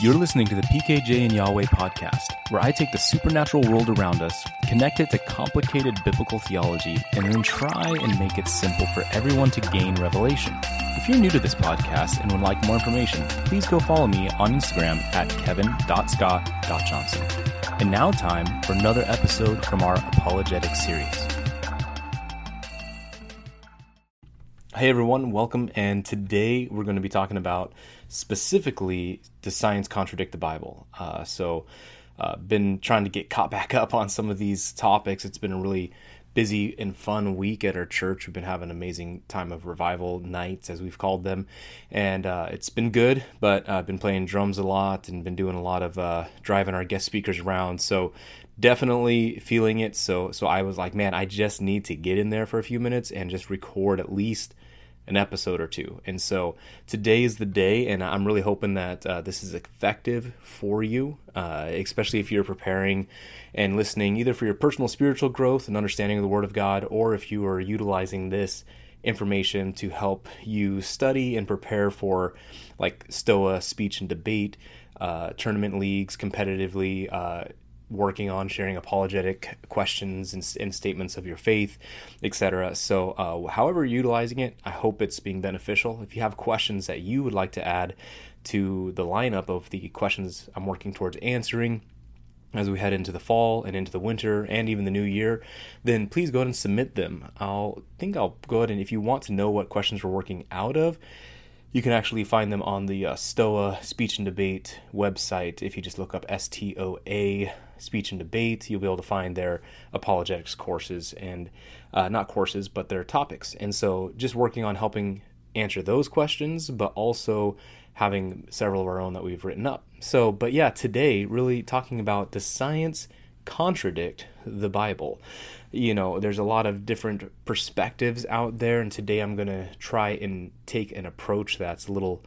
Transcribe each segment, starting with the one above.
You're listening to the PKJ and Yahweh podcast, where I take the supernatural world around us, connect it to complicated biblical theology, and then try and make it simple for everyone to gain revelation. If you're new to this podcast and would like more information, please go follow me on Instagram at kevin.scott.johnson. And now, time for another episode from our apologetic series. Hey everyone, welcome. And today we're going to be talking about specifically does science contradict the Bible? Uh, so, uh, been trying to get caught back up on some of these topics. It's been a really busy and fun week at our church. We've been having an amazing time of revival nights, as we've called them, and uh, it's been good. But I've been playing drums a lot and been doing a lot of uh, driving our guest speakers around. So definitely feeling it. So so I was like, man, I just need to get in there for a few minutes and just record at least an episode or two. And so today is the day, and I'm really hoping that uh, this is effective for you, uh, especially if you're preparing and listening either for your personal spiritual growth and understanding of the Word of God, or if you are utilizing this information to help you study and prepare for like STOA speech and debate. Uh, tournament leagues competitively, uh, working on sharing apologetic questions and, and statements of your faith, etc. So, uh, however utilizing it, I hope it's being beneficial. If you have questions that you would like to add to the lineup of the questions I'm working towards answering, as we head into the fall and into the winter and even the new year, then please go ahead and submit them. I'll think I'll go ahead and if you want to know what questions we're working out of, you can actually find them on the uh, STOA Speech and Debate website. If you just look up STOA Speech and Debate, you'll be able to find their apologetics courses and uh, not courses, but their topics. And so just working on helping answer those questions, but also having several of our own that we've written up. So, but yeah, today really talking about the science contradict the Bible you know, there's a lot of different perspectives out there, and today I'm gonna try and take an approach that's a little,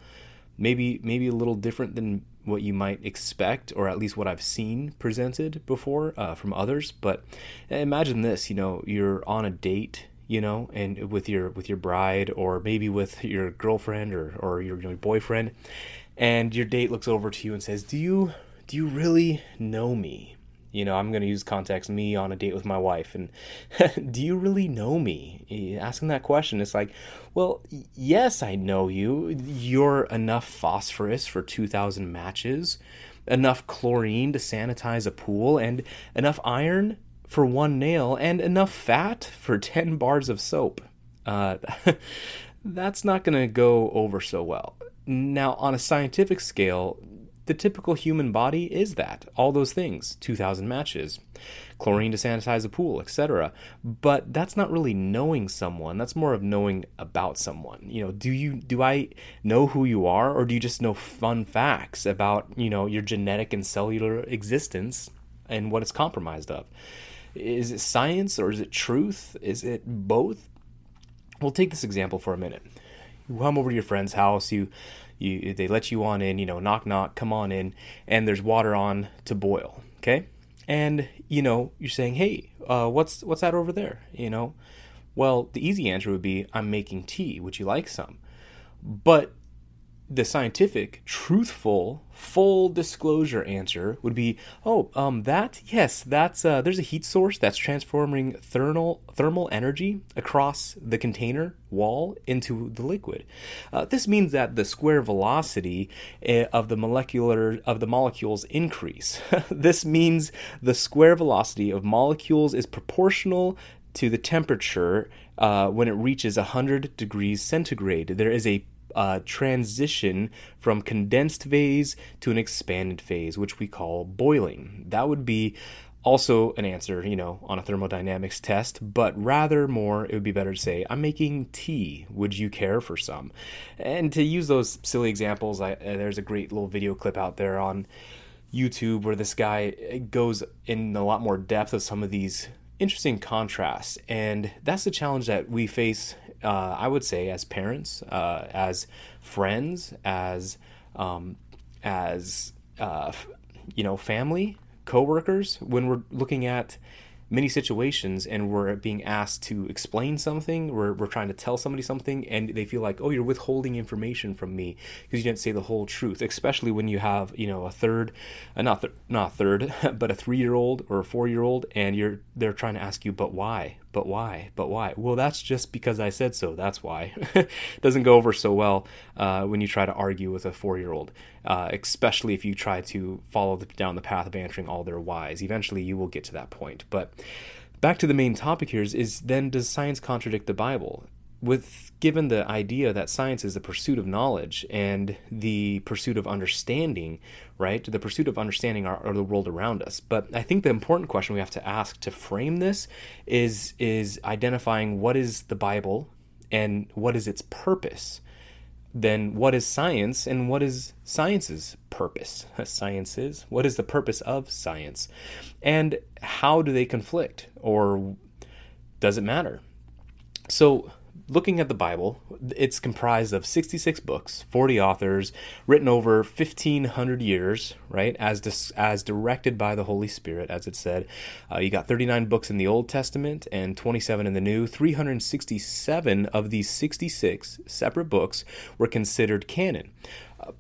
maybe maybe a little different than what you might expect, or at least what I've seen presented before uh, from others. But imagine this: you know, you're on a date, you know, and with your with your bride, or maybe with your girlfriend or or your, your boyfriend, and your date looks over to you and says, "Do you do you really know me?" You know, I'm going to use context me on a date with my wife. And do you really know me? Asking that question, it's like, well, yes, I know you. You're enough phosphorus for 2,000 matches, enough chlorine to sanitize a pool, and enough iron for one nail, and enough fat for 10 bars of soap. Uh, that's not going to go over so well. Now, on a scientific scale, the typical human body is that. All those things. 2,000 matches, chlorine to sanitize a pool, etc. But that's not really knowing someone. That's more of knowing about someone. You know, do you do I know who you are or do you just know fun facts about, you know, your genetic and cellular existence and what it's compromised of? Is it science or is it truth? Is it both? We'll take this example for a minute. You come over to your friend's house, you you they let you on in, you know, knock knock, come on in, and there's water on to boil. Okay, and you know you're saying, hey, uh, what's what's that over there? You know, well the easy answer would be, I'm making tea. Would you like some? But the scientific, truthful, full disclosure answer would be, oh, um, that yes, that's uh, there's a heat source that's transforming thermal thermal energy across the container wall into the liquid. Uh, this means that the square velocity eh, of the molecular of the molecules increase. this means the square velocity of molecules is proportional to the temperature uh, when it reaches 100 degrees centigrade. There is a uh, transition from condensed phase to an expanded phase, which we call boiling. That would be also an answer, you know, on a thermodynamics test, but rather more, it would be better to say, I'm making tea. Would you care for some? And to use those silly examples, I, uh, there's a great little video clip out there on YouTube where this guy uh, goes in a lot more depth of some of these interesting contrasts. And that's the challenge that we face uh, I would say, as parents, uh, as friends, as um, as uh, you know, family, coworkers, when we're looking at many situations and we're being asked to explain something, we're, we're trying to tell somebody something, and they feel like, oh, you're withholding information from me because you didn't say the whole truth. Especially when you have, you know, a third, uh, not th- not third, but a three year old or a four year old, and you're they're trying to ask you, but why? But why? But why? Well, that's just because I said so. That's why. Doesn't go over so well uh, when you try to argue with a four year old, uh, especially if you try to follow the, down the path of answering all their whys. Eventually, you will get to that point, but back to the main topic here is, is then does science contradict the Bible? With given the idea that science is the pursuit of knowledge and the pursuit of understanding, right? The pursuit of understanding our, our, the world around us. But I think the important question we have to ask to frame this is is identifying what is the Bible and what is its purpose then what is science and what is science's purpose? Science is what is the purpose of science? And how do they conflict or does it matter? So looking at the Bible, it's comprised of 66 books, 40 authors, written over 1500 years, right? As dis- as directed by the Holy Spirit, as it said. Uh, you got 39 books in the Old Testament and 27 in the New. 367 of these 66 separate books were considered canon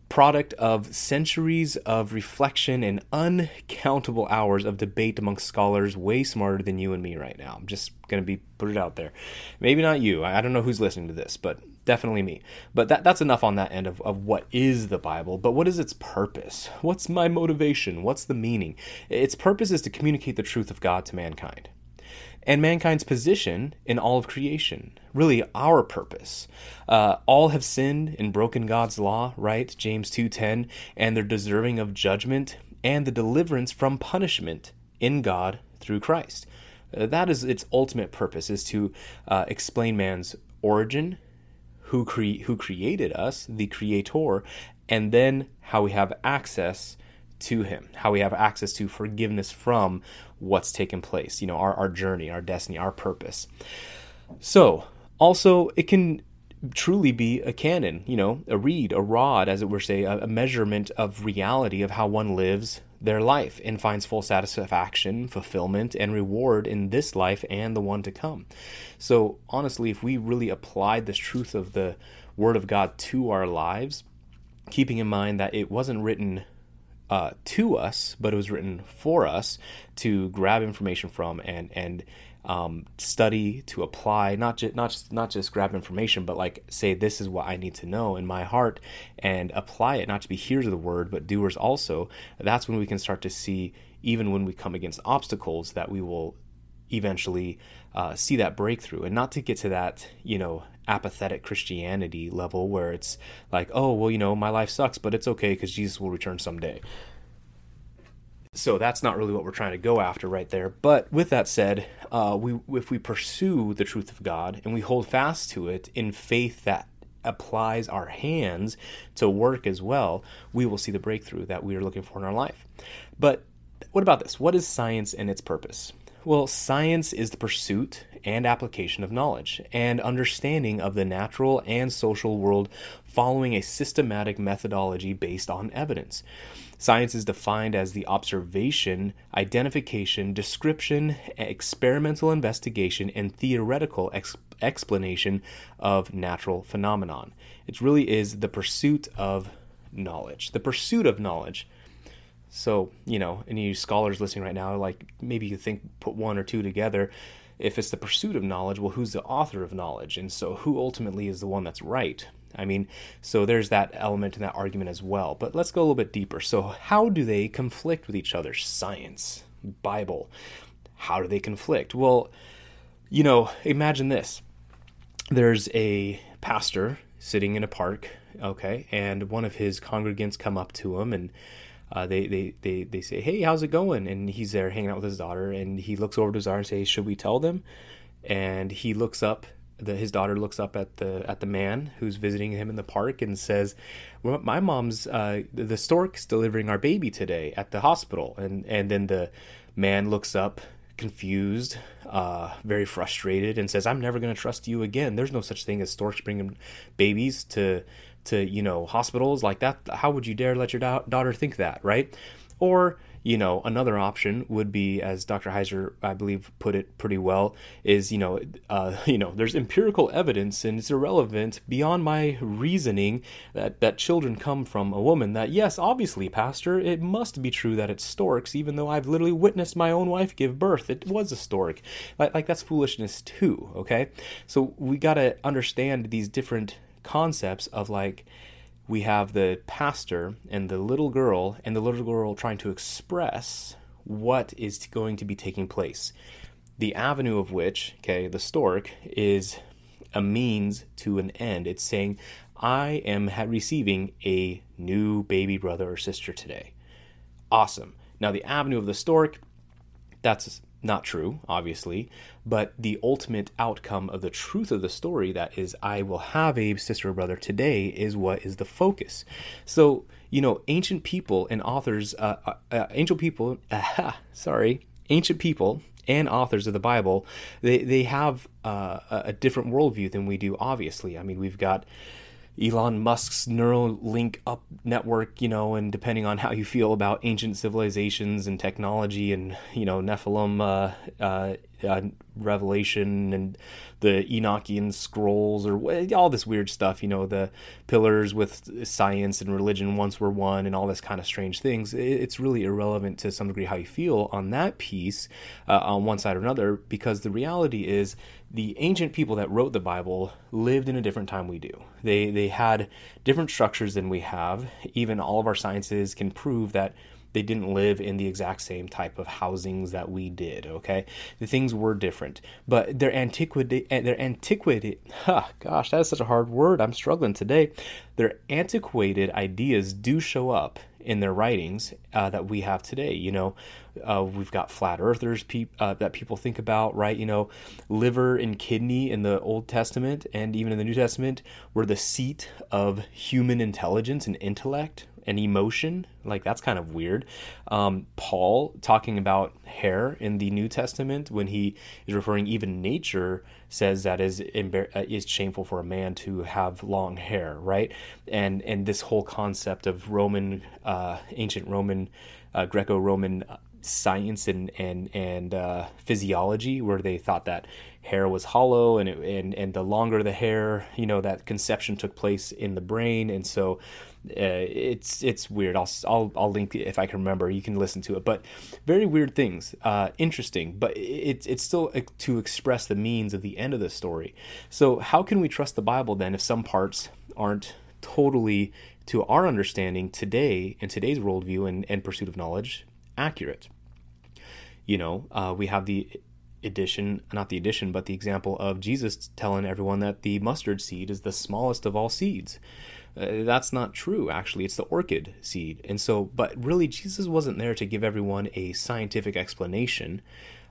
product of centuries of reflection and uncountable hours of debate among scholars way smarter than you and me right now. I'm just going to be put it out there. Maybe not you. I don't know who's listening to this, but definitely me. But that, that's enough on that end of, of what is the Bible, but what is its purpose? What's my motivation? What's the meaning? Its purpose is to communicate the truth of God to mankind and mankind's position in all of creation. Really, our purpose. Uh, all have sinned and broken God's law, right? James 2:10, and they're deserving of judgment and the deliverance from punishment in God through Christ. Uh, that is its ultimate purpose: is to uh, explain man's origin, who cre- who created us, the Creator, and then how we have access to him, how we have access to forgiveness from what's taken place, you know, our, our journey, our destiny, our purpose. So, also, it can truly be a canon, you know, a reed, a rod, as it were, say, a, measurement of reality of how one lives their life and finds full satisfaction, fulfillment, and reward in this life and the one to come. So, honestly, if we really applied this truth of the Word of God to our lives, keeping in mind that it wasn't written uh, to us, but it was written for us to grab information from and and um, study to apply. Not just not just not just grab information, but like say this is what I need to know in my heart and apply it. Not to be hearers of the word, but doers also. That's when we can start to see, even when we come against obstacles, that we will eventually uh, see that breakthrough and not to get to that you know apathetic christianity level where it's like oh well you know my life sucks but it's okay because jesus will return someday so that's not really what we're trying to go after right there. But with that said uh, we if we pursue the truth of god and we hold fast to it in faith that applies our hands to work as well we will see the breakthrough that we are looking for in our life. But what about this? What is science and its purpose? Well, science is the pursuit and application of knowledge and understanding of the natural and social world following a systematic methodology based on evidence. Science is defined as the observation, identification, description, experimental investigation, and theoretical ex- explanation of natural phenomenon. It really is the pursuit of knowledge. The pursuit of knowledge. So, you know, any scholars listening right now, like maybe you think put one or two together. If it's the pursuit of knowledge, well, who's the author of knowledge? And so, who ultimately is the one that's right? I mean, so there's that element in that argument as well. But let's go a little bit deeper. So, how do they conflict with each other? Science, Bible. How do they conflict? Well, you know, imagine this there's a pastor sitting in a park, okay, and one of his congregants come up to him and uh, they, they, they, they say, Hey, how's it going? And he's there hanging out with his daughter and he looks over to his daughter and says, Should we tell them? And he looks up, his daughter looks up at the, at the man who's visiting him in the park and says, well, my mom's, uh, the stork's delivering our baby today at the hospital. And, and then the man looks up confused, uh, very frustrated, and says, "I'm never going to trust you again. There's no such thing as storks bringing babies to to you know hospitals like that how would you dare let your da- daughter think that right or You know, another option would be, as Dr. Heiser, I believe, put it pretty well, is you know, uh, you know, there's empirical evidence and it's irrelevant beyond my reasoning that that children come from a woman. That yes, obviously, Pastor, it must be true that it's storks, even though I've literally witnessed my own wife give birth. It was a stork. Like, like that's foolishness too. Okay, so we got to understand these different concepts of like we have the pastor and the little girl, and the little girl trying to express what is going to be taking place. The avenue of which, okay, the stork, is a means to an end. It's saying, I am receiving a new baby brother or sister today. Awesome. Now, the avenue of the stork, that's not true, obviously, but the ultimate outcome of the truth of the story that is, I will have a sister or brother today, is what is the focus. So, you know, ancient people and authors, uh, uh, uh ancient people, uh, sorry, ancient people and authors of the Bible, they, they have uh, a different worldview than we do, obviously. I mean, we've got Elon Musk's Neuralink up network, you know, and depending on how you feel about ancient civilizations and technology and, you know, Nephilim uh, uh, uh, Revelation and the Enochian scrolls or all this weird stuff, you know, the pillars with science and religion once were one and all this kind of strange things. It's really irrelevant to some degree how you feel on that piece uh, on one side or another because the reality is the ancient people that wrote the Bible lived in a different time we do. They they had different structures than we have. Even all of our sciences can prove that they didn't live in the exact same type of housings that we did okay? The things were different. But their antiquity their antiquity huh, gosh that is such a hard word. I'm struggling today. Their antiquated ideas do show up in their writings uh, that we have today. You know, uh, we've got flat earthers pe- uh, that people think about, right? You know, liver and kidney in the Old Testament and even in the New Testament were the seat of human intelligence and intellect, an emotion. Like that's kind of weird. Um, Paul talking about hair in the New Testament when he is referring even nature says that is uh, is shameful for a man to have long hair, right? And and this whole concept of Roman, uh, ancient Roman, uh, Greco-Roman science and and and uh, physiology, where they thought that hair was hollow and it, and and the longer the hair, you know, that conception took place in the brain, and so uh, it's it's weird. I'll I'll I'll link if I can remember. You can listen to it, but very weird things. Uh, interesting, but it's it's still to express the means of the end of the story. So how can we trust the Bible then if some parts aren't totally to our understanding today in today's worldview and, and pursuit of knowledge accurate? You know, uh, we have the addition, not the addition, but the example of Jesus telling everyone that the mustard seed is the smallest of all seeds. Uh, that's not true, actually. It's the orchid seed. And so, but really, Jesus wasn't there to give everyone a scientific explanation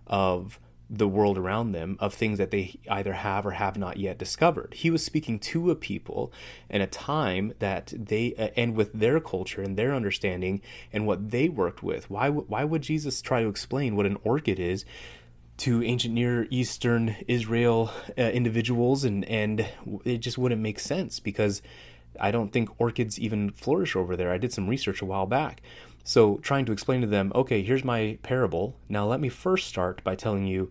of the world around them, of things that they either have or have not yet discovered. He was speaking to a people in a time that they, uh, and with their culture and their understanding and what they worked with. Why, why would Jesus try to explain what an orchid is? to ancient Near Eastern Israel uh, individuals, and and it just wouldn't make sense because I don't think orchids even flourish over there. I did some research a while back. So, trying to explain to them, okay, here's my parable. Now, let me first start by telling you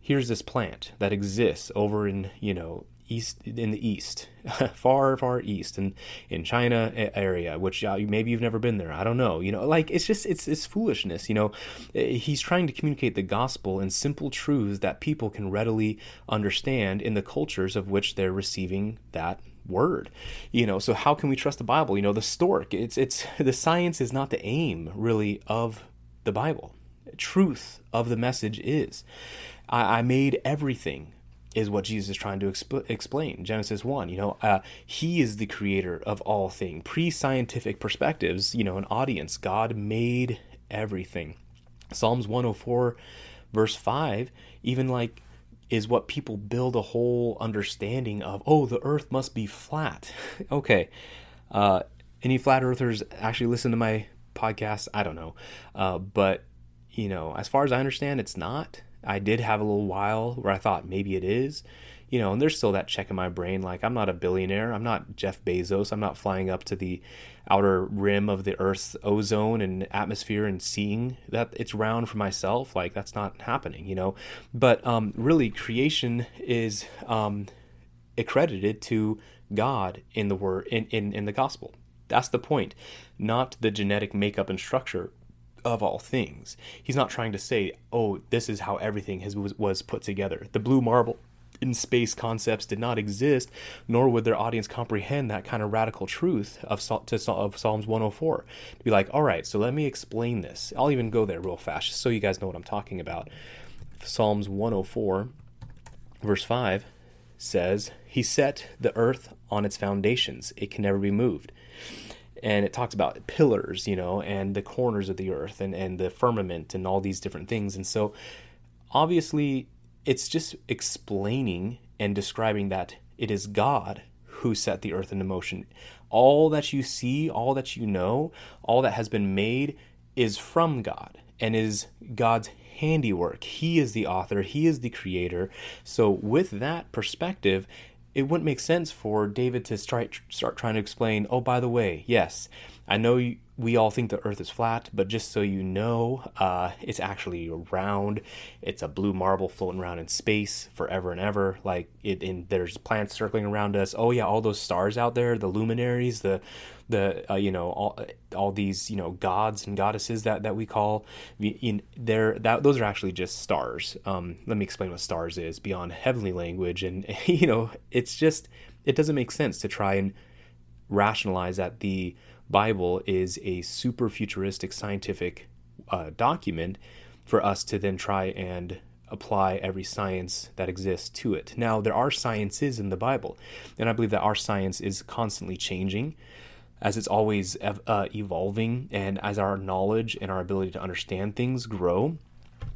here's this plant that exists over in, you know, east in the east, far far east and in China area, which uh, maybe you've never been there. I don't know. You know, like it's just it's it's foolishness. You know, eh, he's trying to communicate the gospel and simple truths that people can readily understand in the cultures of which they're receiving that word you know so how can we trust the bible? You know the stork it's it's the science is not the aim really of the bible. Truth of the message is i, I made everything is what jesus is trying to exp- explain. Genesis 1 you know uh, he is the creator of all things pre-scientific perspectives you know an audience god made everything. Psalms 104 verse 5 even like is what people build a whole understanding of. Oh, the Earth must be flat. okay, uh, any flat earthers actually listen to my podcast? I don't know, uh, but you know, as far as I understand, it's not. I did have a little while where I thought maybe it is, you know, and there's still that check in my brain like I'm not a billionaire, I'm not Jeff Bezos, I'm not flying up to the outer rim of the Earth's ozone and atmosphere and seeing that it's round for myself. Like that's not happening, you know. But um, really, creation is um, accredited to God in the word in, in, in the gospel. That's the point, not the genetic makeup and structure of all things. He's not trying to say, "Oh, this is how everything has was, was put together." The blue marble in space concepts did not exist, nor would their audience comprehend that kind of radical truth of, of Psalms 104. To be like, all right, so let me explain this. I'll even go there real fast just so you guys know what I'm talking about. Psalms 104, verse 5 says, He set the earth on its foundations, it can never be moved. And it talks about pillars, you know, and the corners of the earth and, and the firmament and all these different things. And so, obviously, it's just explaining and describing that it is God who set the earth into motion. All that you see, all that you know, all that has been made is from God and is God's handiwork. He is the author, He is the creator. So, with that perspective, it wouldn't make sense for David to start, start trying to explain, oh, by the way, yes, I know you, we all think the Earth is flat, but just so you know, uh, it's actually round. It's a blue marble floating around in space forever and ever. Like it, and there's planets circling around us. Oh yeah, all those stars out there, the luminaries, the the uh, you know all all these you know gods and goddesses that that we call in there that those are actually just stars. Um, let me explain what stars is beyond heavenly language, and you know it's just it doesn't make sense to try and rationalize that the Bible is a super futuristic scientific uh, document for us to then try and apply every science that exists to it. Now, there are sciences in the Bible, and I believe that our science is constantly changing as it's always uh, evolving, and as our knowledge and our ability to understand things grow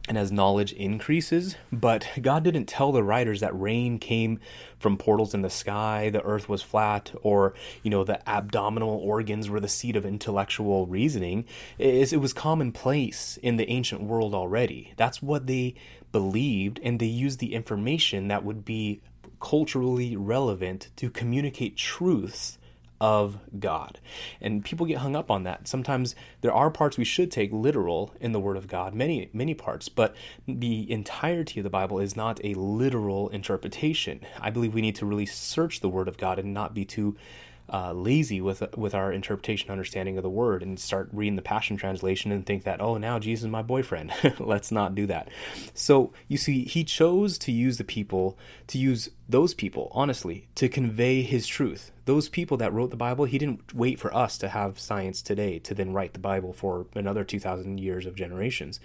and as knowledge increases. But God didn't tell the writers that rain came from portals in the sky, the earth was flat, or, you know, the abdominal organs were the seat of intellectual reasoning. It was commonplace in the ancient world already. That's what they believed, and they used the information that would be culturally relevant to communicate truths of God. And people get hung up on that. Sometimes there are parts we should take literal in the Word of God, many, many parts, but the entirety of the Bible is not a literal interpretation. I believe we need to really search the Word of God and not be too uh, lazy with with our interpretation understanding of the word and start reading the passion translation and think that oh now jesus is my boyfriend. Let's not do that. So you see he chose to use the people to use those people honestly to convey his truth. Those people that wrote the bible he didn't wait for us to have science today to then write the bible for another 2000 years of generations.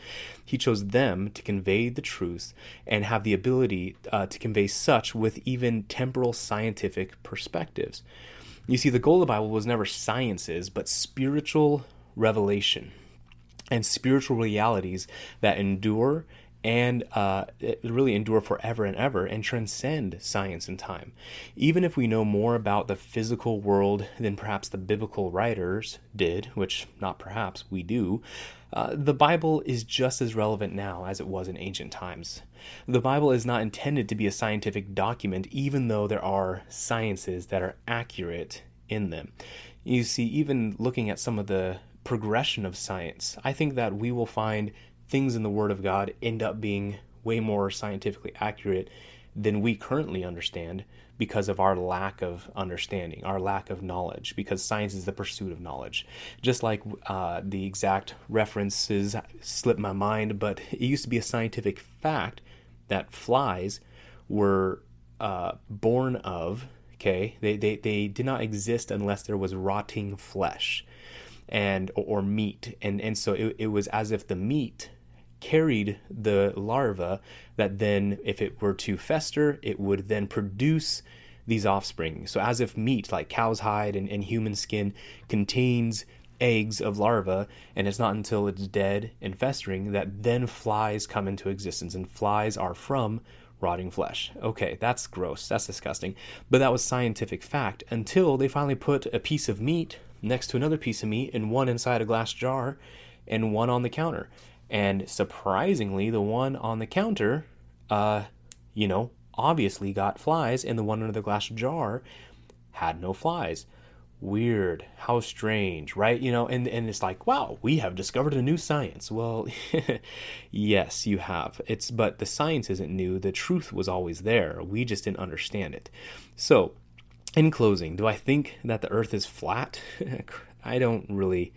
He chose them to convey the truth and have the ability uh, to convey such with even temporal scientific perspectives you see, the goal of the Bible was never sciences, but spiritual revelation and spiritual realities that endure and uh, really endure forever and ever and transcend science and time. Even if we know more about the physical world than perhaps the biblical writers did, which not perhaps we do, uh, the Bible is just as relevant now as it was in ancient times. The Bible is not intended to be a scientific document, even though there are sciences that are accurate in them. You see, even looking at some of the progression of science, I think that we will find things in the Word of God end up being way more scientifically accurate than we currently understand because of our lack of understanding, our lack of knowledge, because science is the pursuit of knowledge. Just like uh, the exact references slip my mind, but it used to be a scientific fact that flies were uh, born of, okay, they, they, they did not exist unless there was rotting flesh and or, or meat. And, and so it, it was as if the meat carried the larva that then, if it were to fester, it would then produce these offspring. So, as if meat, like cow's hide and, and human skin, contains eggs of larvae, and it's not until it's dead and festering that then flies come into existence, and flies are from rotting flesh. Okay, that's gross, that's disgusting, but that was scientific fact until they finally put a piece of meat next to another piece of meat, and one inside a glass jar, and one on the counter And surprisingly, the one on the counter, uh, you know, obviously got flies, and the one under the glass jar had no flies. Weird. How strange, right? You know, and, and it's like, wow, we have discovered a new science. Well, yes, you have. It's but the science isn't new. The truth was always there. We just didn't understand it. So, in closing, do I think that the earth is flat? I don't really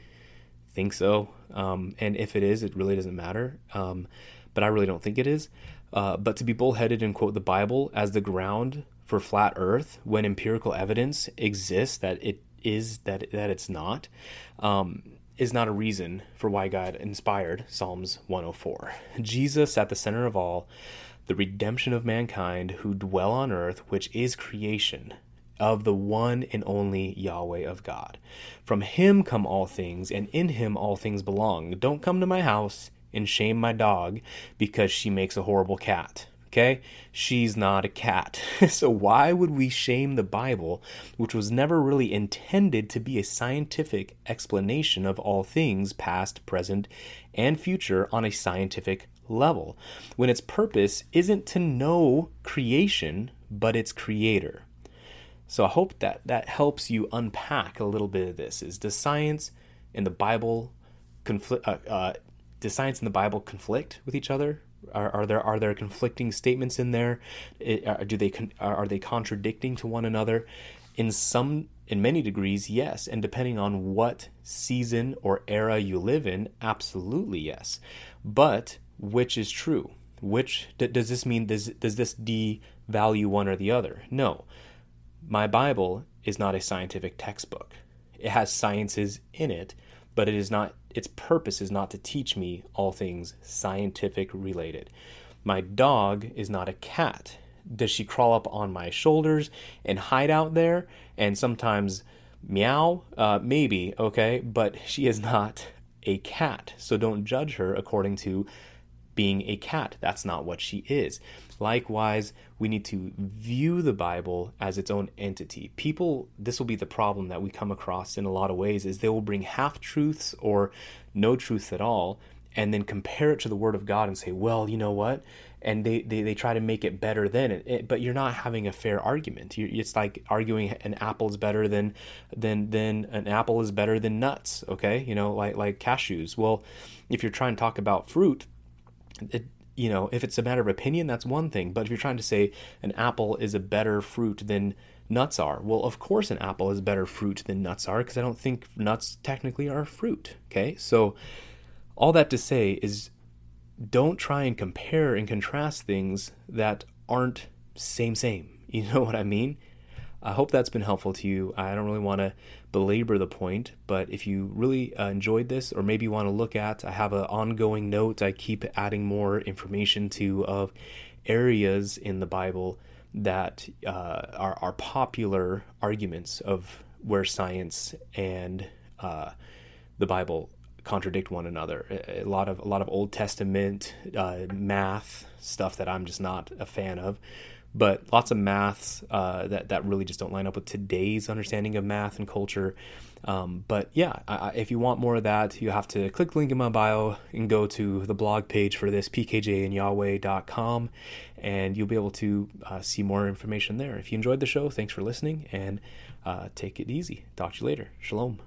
think so. Um, and if it is, it really doesn't matter. Um, but I really don't think it is. Uh, but to be bullheaded and quote the Bible as the ground for flat Earth when empirical evidence exists that it is that that it's not, um, is not a reason for why God inspired Psalms 104. Jesus at the center of all, the redemption of mankind who dwell on earth, which is creation, of the one and only Yahweh of God. From him come all things, and in him all things belong. Don't come to my house and shame my dog because she makes a horrible cat. Okay? She's not a cat. so, why would we shame the Bible, which was never really intended to be a scientific explanation of all things, past, present, and future, on a scientific level, when its purpose isn't to know creation, but its creator? So I hope that that helps you unpack a little bit of this. Is does science and the Bible conflict? Uh, uh, does science and the Bible conflict with each other? Are, are there are there conflicting statements in there? It, uh, do they are they contradicting to one another? In some, in many degrees, yes. And depending on what season or era you live in, absolutely yes. But which is true? Which does this mean? Does does this devalue one or the other? No my Bible is not a scientific textbook. It has sciences in it, but it is not its purpose is not to teach me all things scientific related. My dog is not a cat. Does she crawl up on my shoulders and hide out there and sometimes meow? Uh, maybe, okay, but she is not a cat. So don't judge her according to being a cat. That's not what she is. Likewise, we need to view the Bible as its own entity. People, this will be the problem that we come across in a lot of ways, is they will bring half truths or no truths at all, and then compare it to the Word of God and say, well, you know what? And they, they, they try to make it better than it, it but you're not having a fair argument. you it's like arguing an apple is better than than than an apple is better than nuts. Okay, you know, like like cashews. Well, if you're trying to talk about fruit, it, you know, if it's a matter of opinion, that's one thing. But if you're trying to say an apple is a better fruit than nuts are, well, of course an apple is better fruit than nuts are because I don't think nuts technically are fruit. Okay, so all that to say is don't try and compare and contrast things that aren't same same. You know what I mean? I hope that's been helpful to you. I don't really want to belabor the point, but if you really uh, enjoyed this, or maybe you want to look at, I have an ongoing note. I keep adding more information to of areas in the Bible that uh, are, are popular arguments of where science and uh, the Bible contradict one another. A lot of a lot of Old Testament uh, math stuff that I'm just not a fan of but lots of maths uh, that that really just don't line up with today's understanding of math and culture. Um, but yeah, I, if you want more of that, you have to click the link in my bio and go to the blog page for this, pkjandYahweh.com, and you'll be able to uh, see more information there. If you enjoyed the show, thanks for listening, and uh, take it easy. Talk to you later. Shalom.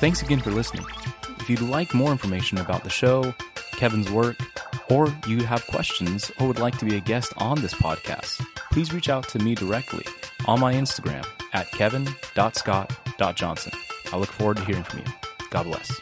Thanks again for listening. If you'd like more information about the show, Kevin's work, or you have questions or would like to be a guest on this podcast, please reach out to me directly on my Instagram at kevin.scott.johnson. I look forward to hearing from you. God bless.